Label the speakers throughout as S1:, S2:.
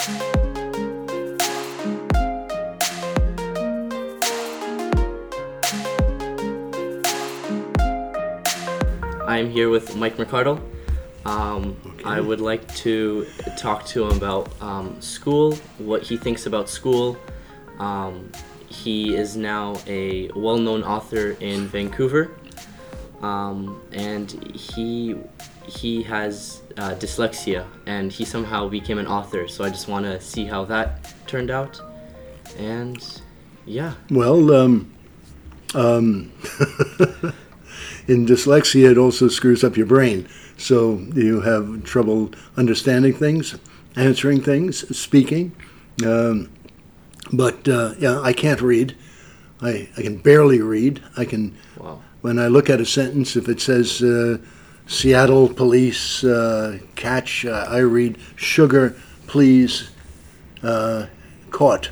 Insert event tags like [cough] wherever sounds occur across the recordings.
S1: I'm here with Mike McCardell. Um, I would like to talk to him about um, school, what he thinks about school. Um, he is now a well known author in Vancouver. Um, and he he has uh, dyslexia and he somehow became an author so i just want to see how that turned out and yeah
S2: Well, um, um, [laughs] in dyslexia, it also screws up your brain. So you have trouble understanding things, answering things, speaking. Um, but uh, yeah, I can't read. I, I can barely read. I can,
S1: wow
S2: when I look at a sentence, if it says uh, Seattle police uh, catch, uh, I read sugar, please, uh, caught.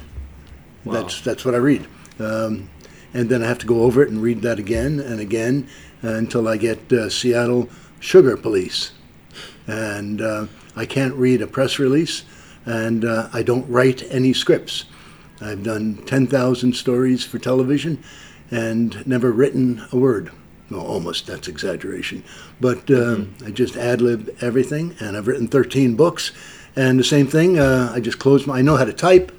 S1: Wow.
S2: That's that's what I read, um, and then I have to go over it and read that again and again until I get uh, Seattle sugar police, and uh, I can't read a press release, and uh, I don't write any scripts. I've done ten thousand stories for television, and never written a word. Well, almost that's exaggeration, but uh, I just ad lib everything, and I've written 13 books. And the same thing, uh, I just close my. I know how to type,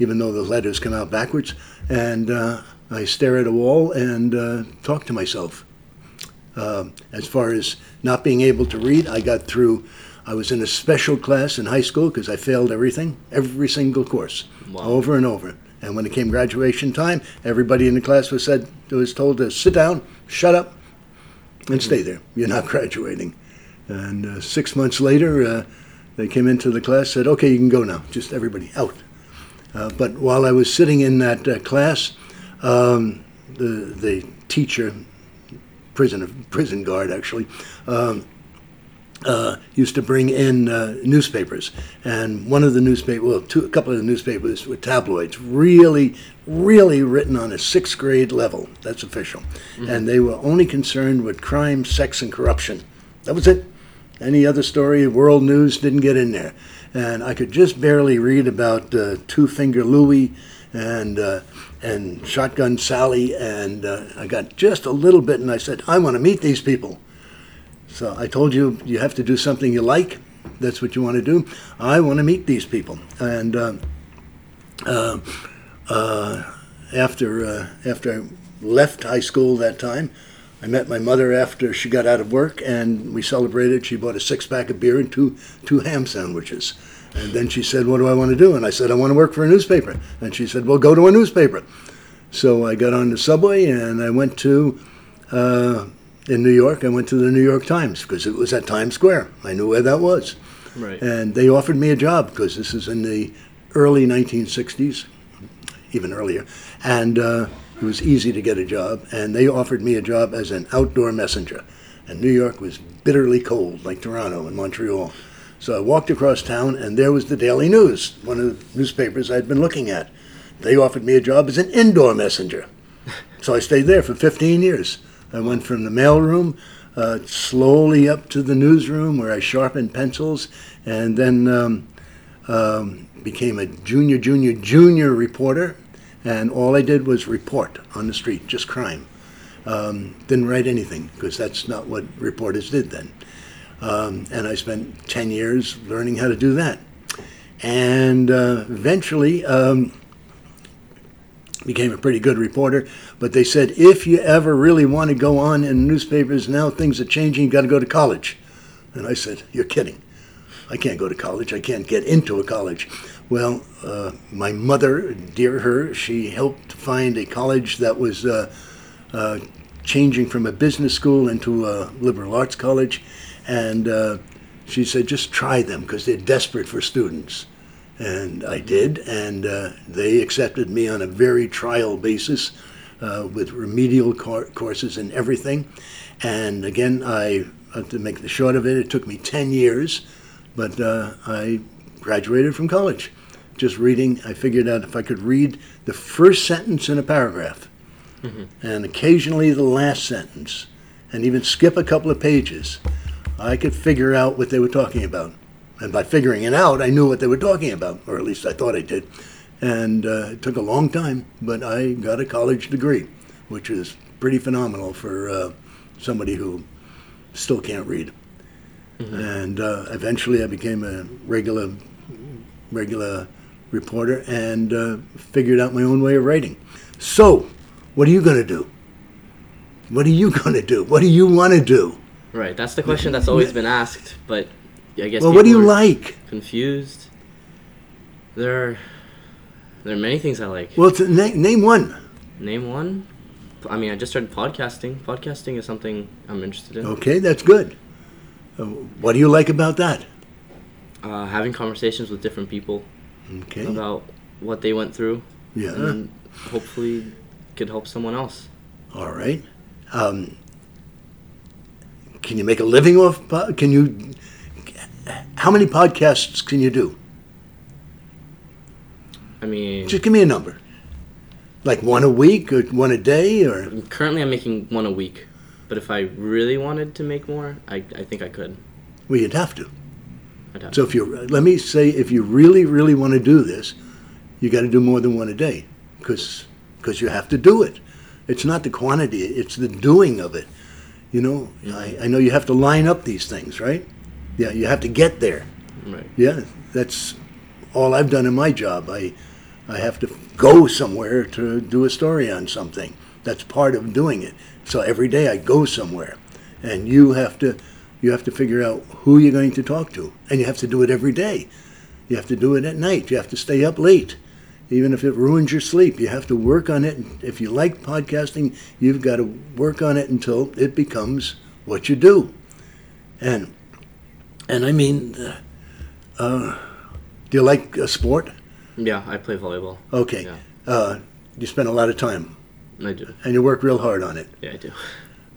S2: even though the letters come out backwards, and uh, I stare at a wall and uh, talk to myself. Um as far as not being able to read, I got through. I was in a special class in high school because I failed everything, every single course,
S1: Wow.
S2: over and over. And when it came graduation time, everybody in the class was said was told to sit down, shut up, and stay there. You're not [laughs] graduating. And uh, six months later, uh, they came into the class, said, "Okay, you can go now. Just everybody out." Uh, but while I was sitting in that uh, class, um, the the teacher, prison prison guard actually, um, uh, used to bring in uh, newspapers, and one of the newspaper, well, two, a couple of the newspapers were tabloids, really, really written on a sixth grade level. That's official, and they were only concerned with crime, sex, and corruption. That was it. Any other story, world news didn't get in there, and I could just barely read about uh, Two Finger Louie and uh, and Shotgun Sally, and uh, I got just a little bit, and I said, I want to meet these people. So I told you you have to do something you like. That's what you want to do. I want to meet these people. And uh, uh, uh, after uh, after I left high school that time, I met my mother after she got out of work, and we celebrated. She bought a six pack of beer and two two ham sandwiches. And then she said, "What do I want to do?" And I said, "I want to work for a newspaper." And she said, "Well, go to a newspaper." So I got on the subway and I went to. In New York, I went to the New York Times because it was at Times Square. I knew where that was.
S1: right
S2: And they offered me a job because this is in the early 1960s, even earlier. And uh, it was easy to get a job. And they offered me a job as an outdoor messenger. And New York was bitterly cold, like Toronto and Montreal. So I walked across town, and there was the Daily News, one of the newspapers I'd been looking at. They offered me a job as an indoor messenger. So I stayed there for 15 years. I went from the mailroom uh, slowly up to the newsroom where I sharpened pencils and then um, um, became a junior, junior, junior reporter. And all I did was report on the street, just crime. Um, didn't write anything because that's not what reporters did then. Um, and I spent 10 years learning how to do that. And uh, eventually, um, became a pretty good reporter. But they said, if you ever really want to go on in newspapers now, things are changing, you got to go to college. And I said, you're kidding. I can't go to college. I can't get into a college. Well, uh, my mother, dear her, she helped find a college that was uh, uh, changing from a business school into a liberal arts college. And uh, she said, just try them because they're desperate for students. And I did, and uh, they accepted me on a very trial basis uh, with remedial cour courses and everything. And again, I, to make the short of it, it took me 10 years, but uh, I graduated from college. Just reading, I figured out if I could read the first sentence in a paragraph and occasionally the last sentence, and even skip a couple of pages, I could figure out what they were talking about. And by figuring it out, I knew what they were talking about, or at least I thought I did. And uh, it took a long time, but I got a college degree, which is pretty phenomenal for uh, somebody who still can't read. And uh, eventually, I became a regular, regular reporter and uh, figured out my own way of writing. So, what are you going to do? What are you [laughs] going to do? What do you want to do?
S1: Right. That's the question that's always been asked, but I guess.
S2: Well, what do you like?
S1: Confused. There are there are many things I like.
S2: Well, to, na- name one.
S1: Name one. I mean, I just started podcasting. Podcasting is something I'm interested in.
S2: Okay, that's good. Uh, what do you like about that?
S1: Uh, having conversations with different people
S2: Okay.
S1: about what they went through,
S2: Yeah.
S1: and hopefully could help someone else.
S2: All right. Um, can you make a living off? po- Can you? How many podcasts can you do?
S1: I mean,
S2: Just give me a number. Like one a week or one a day or
S1: currently I'm making one a week, but if I really wanted to make more, I, I think I could.
S2: well, you'd have to.
S1: I'd have
S2: So if you let me say, if you really, really want to do this, you got to do more than one a day, because because you have to do it. It's not the quantity; it's the doing of it. You know, mm-hmm. I, I know you have to line up these things, right? Yeah, you have to get there.
S1: right.
S2: Yeah, that's all I've done in my job. I I have to go somewhere to do a story on something. That's part of doing it. So every day I go somewhere, and you have to you have to figure out who you're going to talk to, and you have to do it every day. You have to do it at night. You have to stay up late, even if it ruins your sleep. You have to work on it. If you like podcasting, you've got to work on it until it becomes what you do. And and I mean, uh, uh, do you like a sport?
S1: Yeah, I play volleyball.
S2: Okay.
S1: Yeah.
S2: Uh, you spend a lot of time
S1: I do.
S2: and you work real hard on it.
S1: Yeah, I do.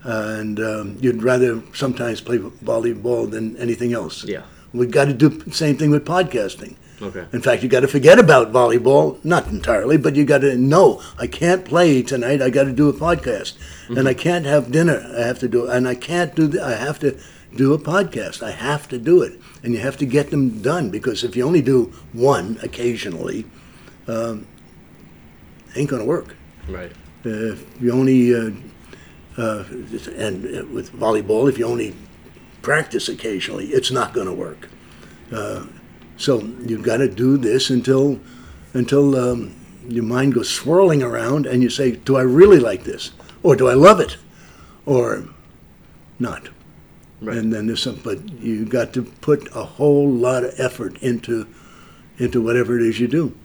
S2: and um, you'd rather sometimes play volleyball than anything else.
S1: Yeah.
S2: We've got to do the same thing with podcasting.
S1: Okay.
S2: In fact, you got to forget about volleyball, not entirely, but you got to know I can't play tonight. I got to do a podcast, and I can't have dinner. I have to do, and I can't do. The, I have to do a podcast. I have to do it, and you have to get them done because if you only do one occasionally, um, ain't gonna work.
S1: Right.
S2: Uh, if you only, uh, uh, and uh, with volleyball, if you only practice occasionally, it's not going to work. Uh, so you've got to do this until, until um, your mind goes swirling around, and you say, "Do I really like this, or do I love it, or not?"
S1: Right.
S2: And then there's some, but you got to put a whole lot of effort into, into whatever it is you do,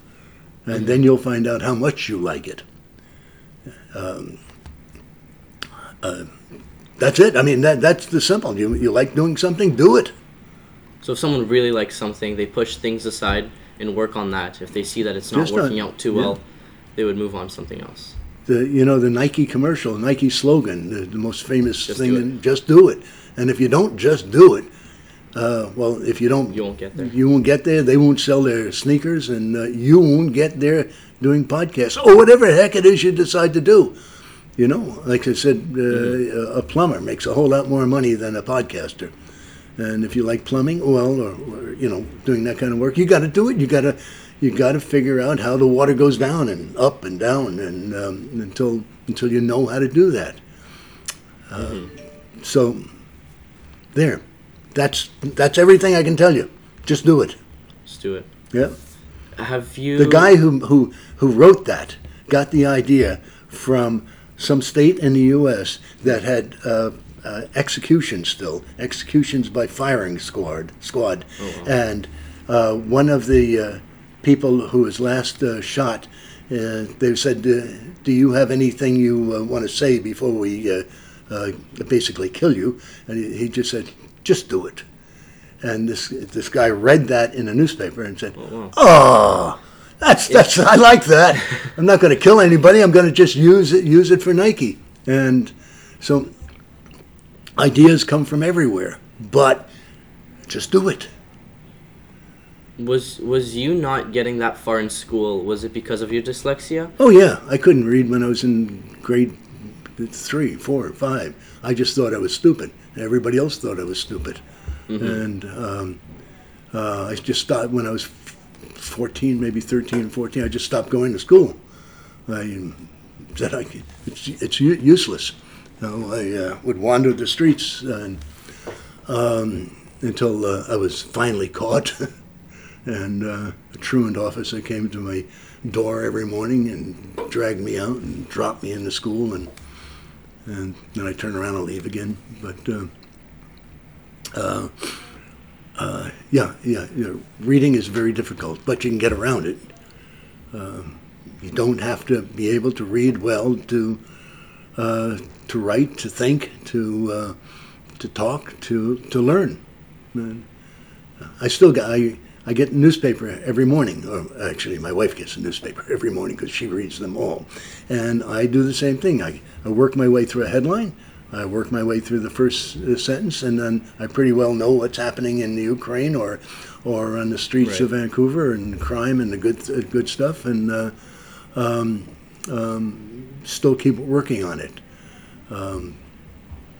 S2: and then you'll find out how much you like it. Um, uh, that's it. I mean, that that's the simple. You you like doing something, do it.
S1: So if someone really likes something, they push things aside and work on that. If they see that it's not
S2: Just not-
S1: working out too
S2: yeah.
S1: well, they would move on to something else.
S2: The you know the Nike commercial, Nike slogan, the, the most famous
S1: Just
S2: thing.
S1: do
S2: Just do it. And if you don't just do it, uh, well, if you don't,
S1: You won't get there.
S2: You won't get there. They won't sell their sneakers, and uh, you won't get there doing podcasts or whatever the heck it is you decide to do. You know, like I said, uh,
S1: Mm-hmm.
S2: a plumber makes a whole lot more money than a podcaster. And if you like plumbing, well, or, or you know, doing that kind of work, you got to do it. You got to, you got to figure out how the water goes down and up and down, and um, until until you know how to do that. Uh, So, there, that's that's everything I can tell you. Just do it.
S1: Just do it.
S2: Yeah.
S1: Have you?
S2: The guy who who who wrote that got the idea from some state in the U.S. that had uh, uh, executions still executions by firing squad squad,
S1: Oh, wow.
S2: and uh, one of the uh, people who was last uh, shot. Uh, they said, "Do you have anything you uh, want to say before we uh, basically kill you?" And he, he just said, "Just do it." And this this guy read that in a newspaper and said,
S1: Oh, wow.
S2: "Oh, that's that's I like that. I'm not going to kill anybody. I'm going to just use it use it for Nike." And so ideas come from everywhere, but just do it.
S1: Was was you not getting that far in school? Was it because of your dyslexia?
S2: Oh yeah, I couldn't read when I was in grade three, four, five. I just thought I was stupid. Everybody else thought I was stupid, and um, uh, I just stopped when I was 14, maybe 13, 14. I just stopped going to school. I said I, it's, it's useless. You know, I uh, would wander the streets and, um, until uh, I was finally caught. [laughs] and uh, a truant officer came to my door every morning and dragged me out and dropped me into school and and then I turn around and leave again. But uh, uh, uh, yeah, yeah, you know, reading is very difficult, but you can get around it. Um, you don't have to be able to read well to uh, to write, to think, to uh, to talk, to to learn. And I still got I, I get a newspaper every morning. Or actually, my wife gets a newspaper [laughs] every morning because she reads them all, and I do the same thing. I, I work my way through a headline. I work my way through the first uh, sentence, and then I pretty well know what's happening in the Ukraine or, or on the streets
S1: Right.
S2: of Vancouver and crime and the good uh, good stuff, and uh, um, um, still keep working on it.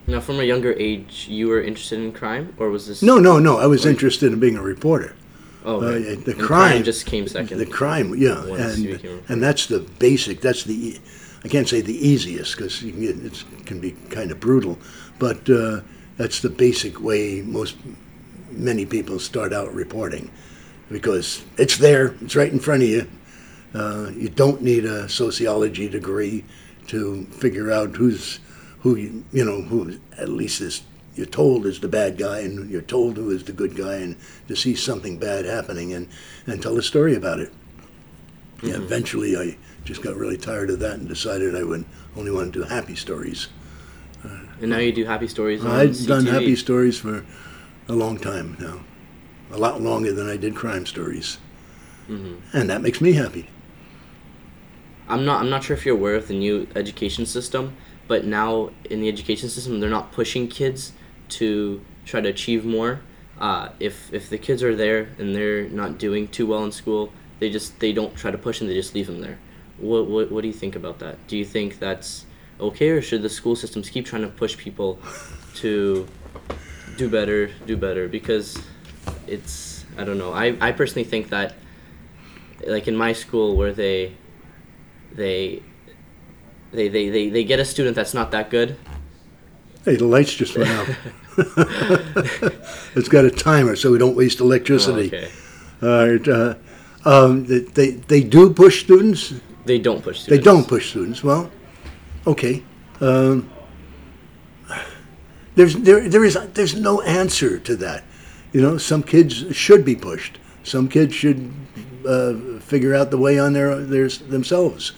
S1: Now, from a younger age, you were interested in crime, or was this?
S2: No, no, no. I was interested in being a reporter.
S1: Oh,
S2: Uh,
S1: okay.
S2: the crime
S1: just came second.
S2: The crime, yeah, and and that's the basic. That's the I can't say the easiest because it can be kind of brutal, but uh, that's the basic way most many people start out reporting because it's there, it's right in front of you. Uh, you don't need a sociology degree to figure out who's who you you know who at least is you're told is the bad guy and you're told who is the good guy and to see something bad happening and and tell a story about it. Yeah, eventually I just got really tired of that and decided I would only want to do happy stories.
S1: and now you do happy stories
S2: I've done happy stories for a long time now, a lot longer than I did crime stories,
S1: Mhm.
S2: and that makes me happy.
S1: I'm not. I'm not sure if you're aware of the new education system, but now in the education system, they're not pushing kids to try to achieve more. Uh, if if the kids are there and they're not doing too well in school, they just they don't try to push them. They just leave them there. What what what do you think about that? Do you think that's okay, or should the school systems keep trying to push people to do better, do better? Because it's I don't know. I I personally think that like in my school where they they they, they, they, they get a student that's not that good.
S2: Hey, the lights just went out. [laughs] it's got a timer so we don't waste
S1: Oh,
S2: electricity.
S1: okay.
S2: All right, uh, um, they, they, they do push students.
S1: They don't push
S2: They
S1: students.
S2: don't push students. Well, okay. Um, there's there there is there's no answer to that. You know, some kids should be pushed. Some kids should uh, figure out the way on their theirs themselves.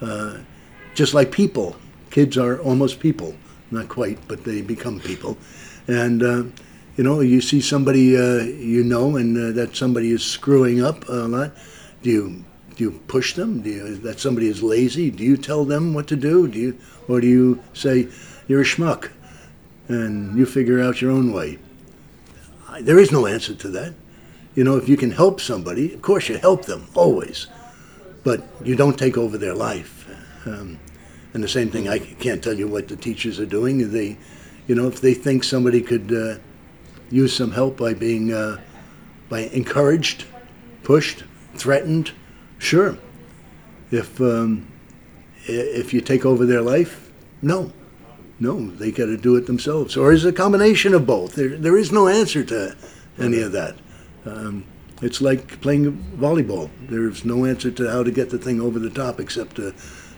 S2: Uh, just like people, kids are almost people. Not quite, but they become people. And uh, you know, you see somebody uh, you know, and uh, that somebody is screwing up a lot. Do you do you push them? Do you, that somebody is lazy? Do you tell them what to do? Do you, or do you say you're a schmuck, and you figure out your own way? I- There is no answer to that. You know, if you can help somebody, of course you help them always, but you don't take over their life. Um, and the same thing, I can't tell you what the teachers are doing. They, you know, if they think somebody could uh, use some help by being uh, by encouraged, pushed, threatened, sure. If um, if you take over their life, no, no, they got to do it themselves, or is it a combination of both? There, there is no answer to any of that. Um, it's like playing volleyball. There's no answer to how to get the thing over the top except to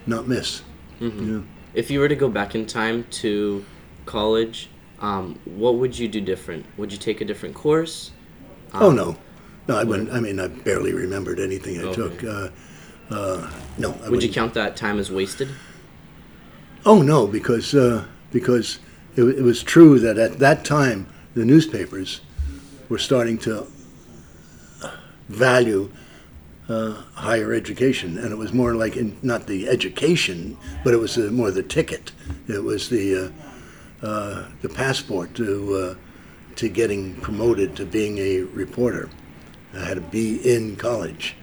S2: not miss. Yeah.
S1: If you were to go back in time to college, um, what would you do different? Would you take a different course?
S2: Oh no, no, I wouldn't. I mean, I barely remembered anything I
S1: Okay.
S2: took. Uh, uh, no, I
S1: Would you
S2: wouldn't.
S1: count that time as wasted?
S2: Oh no, because uh, because it, it was true that at that time the newspapers were starting to value uh, higher education, and it was more like in, not the education, but it was uh, more the ticket. It was the uh, uh, the passport to uh, to getting promoted to being a reporter. I had to be in college.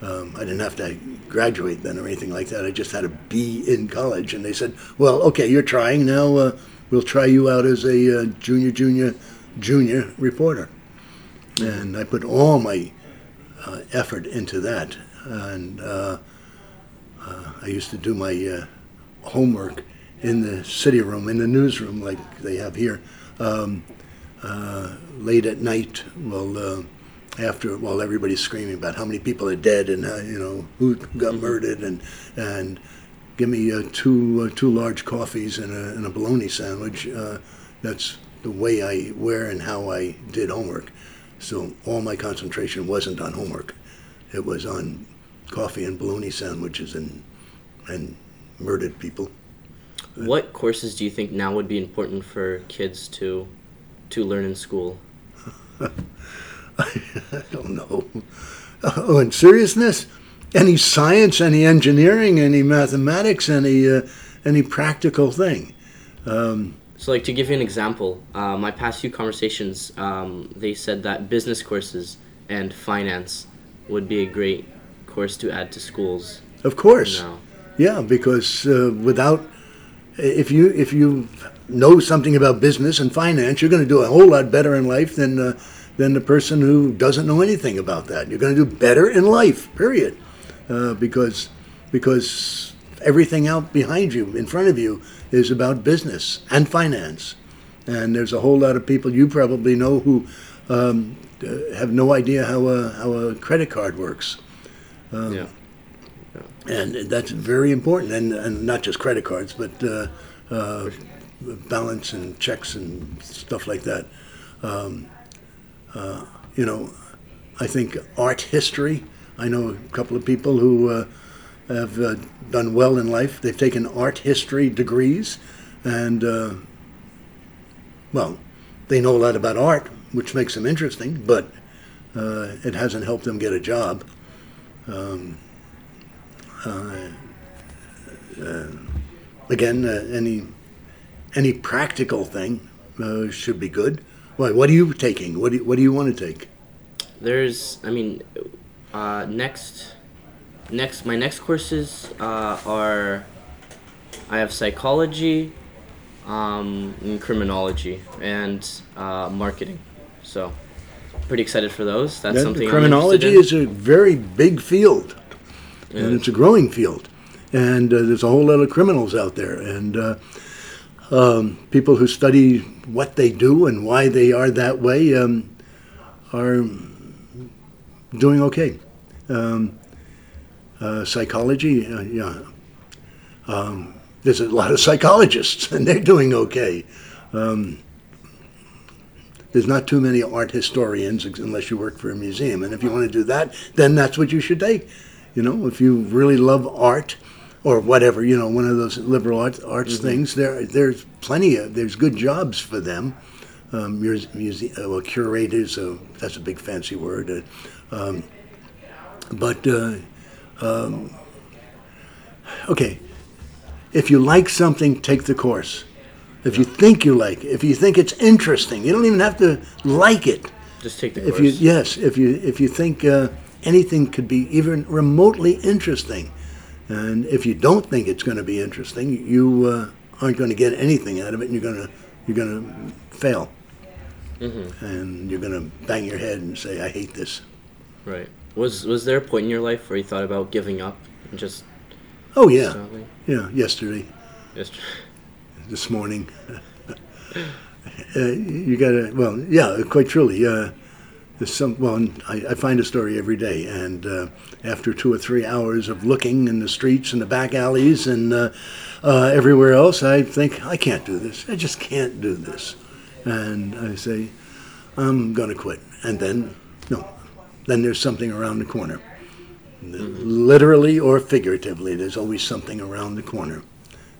S2: Um, I didn't have to graduate then or anything like that. I just had to be in college, and they said, "Well, okay, you're trying now. Uh, we'll try you out as a junior, junior, junior reporter." and I put all my uh, effort into that. And uh, uh, I used to do my uh, homework in the city room, in the newsroom, like they have here, um, uh, late at night. Well, after while everybody's screaming about how many people are dead and uh, you know who got murdered and and give me uh, two uh, two large coffees and a, and a bologna sandwich. Uh, that's the way I where and how I did homework. So all my concentration wasn't on homework; it was on coffee and bologna sandwiches and and murdered people.
S1: What courses do you think now would be important for kids to to learn in school? [laughs]
S2: I don't know. Oh, in seriousness, any science, any engineering, any mathematics, any uh, any practical thing. Um,
S1: So, like to give you an example, uh, my past few conversations, um, they said that business courses and finance would be a great course to add to schools
S2: of course,
S1: now.
S2: yeah, because uh, without if you if you know something about business and finance, you're going to do a whole lot better in life than uh, than the person who doesn't know anything about that. You're going to do better in life, period, uh, because because everything out behind you, in front of you, is about business and finance. And there's a whole lot of people you probably know who um, have no idea how a how a credit card works
S1: yeah.
S2: and that's very important, and, and not just credit cards, but uh, uh, balance and checks and stuff like that. Um, uh, you know, I think art history. I know a couple of people who uh, have uh, done well in life. They've taken art history degrees, and uh, well, they know a lot about art, which makes them interesting, but uh, it hasn't helped them get a job. Um, uh, uh, again, uh, any any practical thing should be good. What are you taking? What do you, What do you want to take?
S1: There's, I mean, next, next, my next courses uh, are, I have psychology, um, and criminology, and uh, marketing. So, pretty excited for those. That's
S2: Yeah,
S1: something.
S2: criminology is a very big field, and it's a growing field. And uh, there's a whole lot of criminals out there, and uh, um, people who study what they do and why they are that way um, are doing okay. Um, uh, psychology, uh, yeah. Um, there's a lot of psychologists, [laughs] and they're doing okay. Um, there's not too many art historians unless you work for a museum. And if you want to do that, then that's what you should take. You know, if you really love art or whatever, you know, one of those liberal arts, arts things, there there's plenty of there's good jobs for them. Um, muse, muse, uh, well, curators, uh, that's a big fancy word. Uh, um, but uh, um, okay, if you like something, take the course. If you think you like it, if you think it's interesting, you don't even have to like it.
S1: Just take the
S2: If
S1: course.
S2: you yes, if you if you think uh, anything could be even remotely interesting, and if you don't think it's going to be interesting, you uh, aren't going to get anything out of it, and you're going to you're going to fail,
S1: Mm-hmm.
S2: and you're going to bang your head and say, "I hate this."
S1: Right. Was Was there a point in your life where you thought about giving up and just
S2: Oh yeah,
S1: stopping?
S2: yeah. Yesterday,
S1: Yesterday. [laughs]
S2: this morning. [laughs] uh, you gotta, well, yeah, quite truly. Uh, there's some, well, I, I find a story every day, and uh, after two or three hours of looking in the streets and the back alleys and uh, uh, everywhere else, I think, I can't do this. I just can't do this. And I say, I'm gonna quit. And then, no, then there's something around the corner. Literally or figuratively, there's always something around the corner.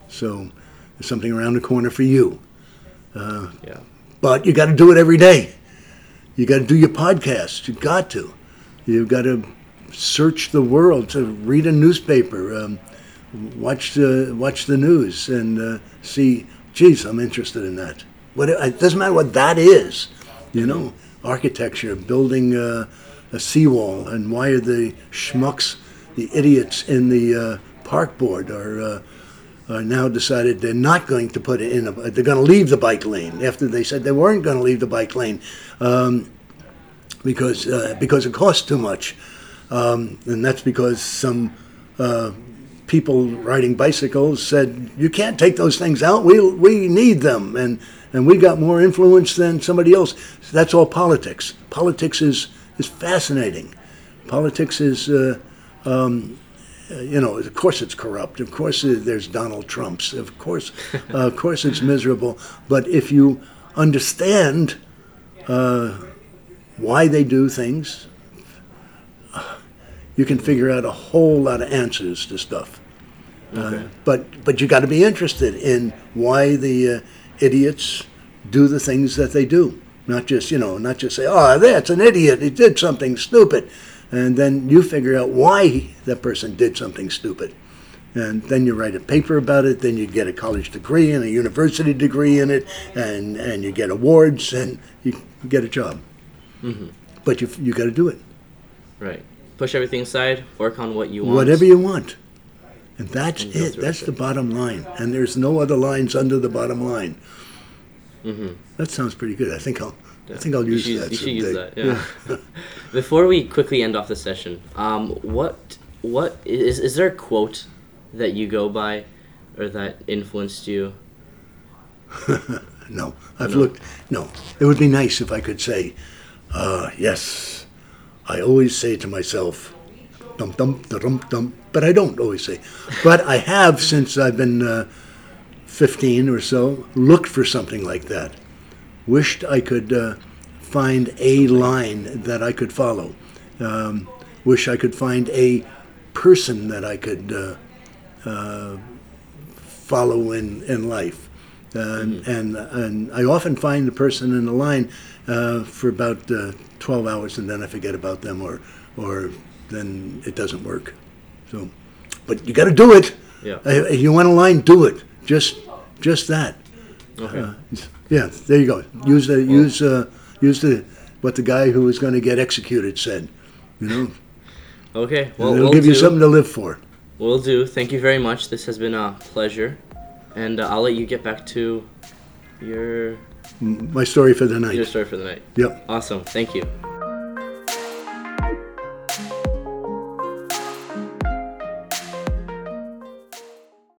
S2: So there's something around the corner for you.
S1: yeah.
S2: But you got to do it every day. You got to do your podcast. You got to. You've got to search the world to read a newspaper, um, watch the watch the news, and uh, see. Geez, I'm interested in that. What it doesn't matter what that is. You know, architecture, building uh, a seawall, and why are the schmucks, the idiots in the uh, park board are. Uh, uh, now decided they're not going to put it in. A, they're going to leave the bike lane after they said they weren't going to leave the bike lane. Um, because uh, because it costs too much, um, and that's because some uh, people riding bicycles said you can't take those things out. We we need them, and and we got more influence than somebody else. That's all politics. Politics is is fascinating. Politics is. Uh, um, you know, of course it's corrupt. Of course there's Donald Trumps. Of course, uh, of course it's miserable. But if you understand uh, why they do things, you can figure out a whole lot of answers to stuff. Uh, okay. Uh, but but you got to be interested in why the uh, idiots do the things that they do. Not just you know, not just say, "Oh, that's an idiot. He did something stupid," and then you figure out why that person did something stupid, and then you write a paper about it. Then you get a college degree and a university degree in it, and and you get awards and you get a job. Mm-hmm. But you you got to do it.
S1: Right. Push everything aside. Work on what you want.
S2: Whatever you want. And that's and it. That's the bottom line. And there's no other lines under the bottom line. Mm-hmm. That sounds pretty good. I think I'll. Yeah. I think I'll use
S1: you
S2: that.
S1: You should use that. Yeah. yeah. [laughs] [laughs] Before we quickly end off the session, um, what what is is there a quote that you go by, or that influenced you? [laughs]
S2: no, I've no. looked. No, it would be nice if I could say, uh, yes. I always say to myself, dum dum dum dum, but I don't always say. But I have since I've been uh, 15 or so looked for something like that. Wished I could uh, find a line that I could follow. Um, wish I could find a person that I could uh, uh follow in, in life. Mm-hmm. and and I often find the person in the line uh, for about uh, 12 hours, and then I forget about them, or or then it doesn't work. So, but you got to do it. Yeah. If you want a line, do it. Just just that. Okay. Uh, yeah. There you go. Use the well, use uh, use the what the guy who was going to get executed said. You know.
S1: Okay.
S2: Well, it'll we'll give do. you something to live for.
S1: We'll do. Thank you very much. This has been a pleasure, and uh, I'll let you get back to your
S2: my story for the night.
S1: Your story for the night.
S2: Yep.
S1: Awesome. Thank you.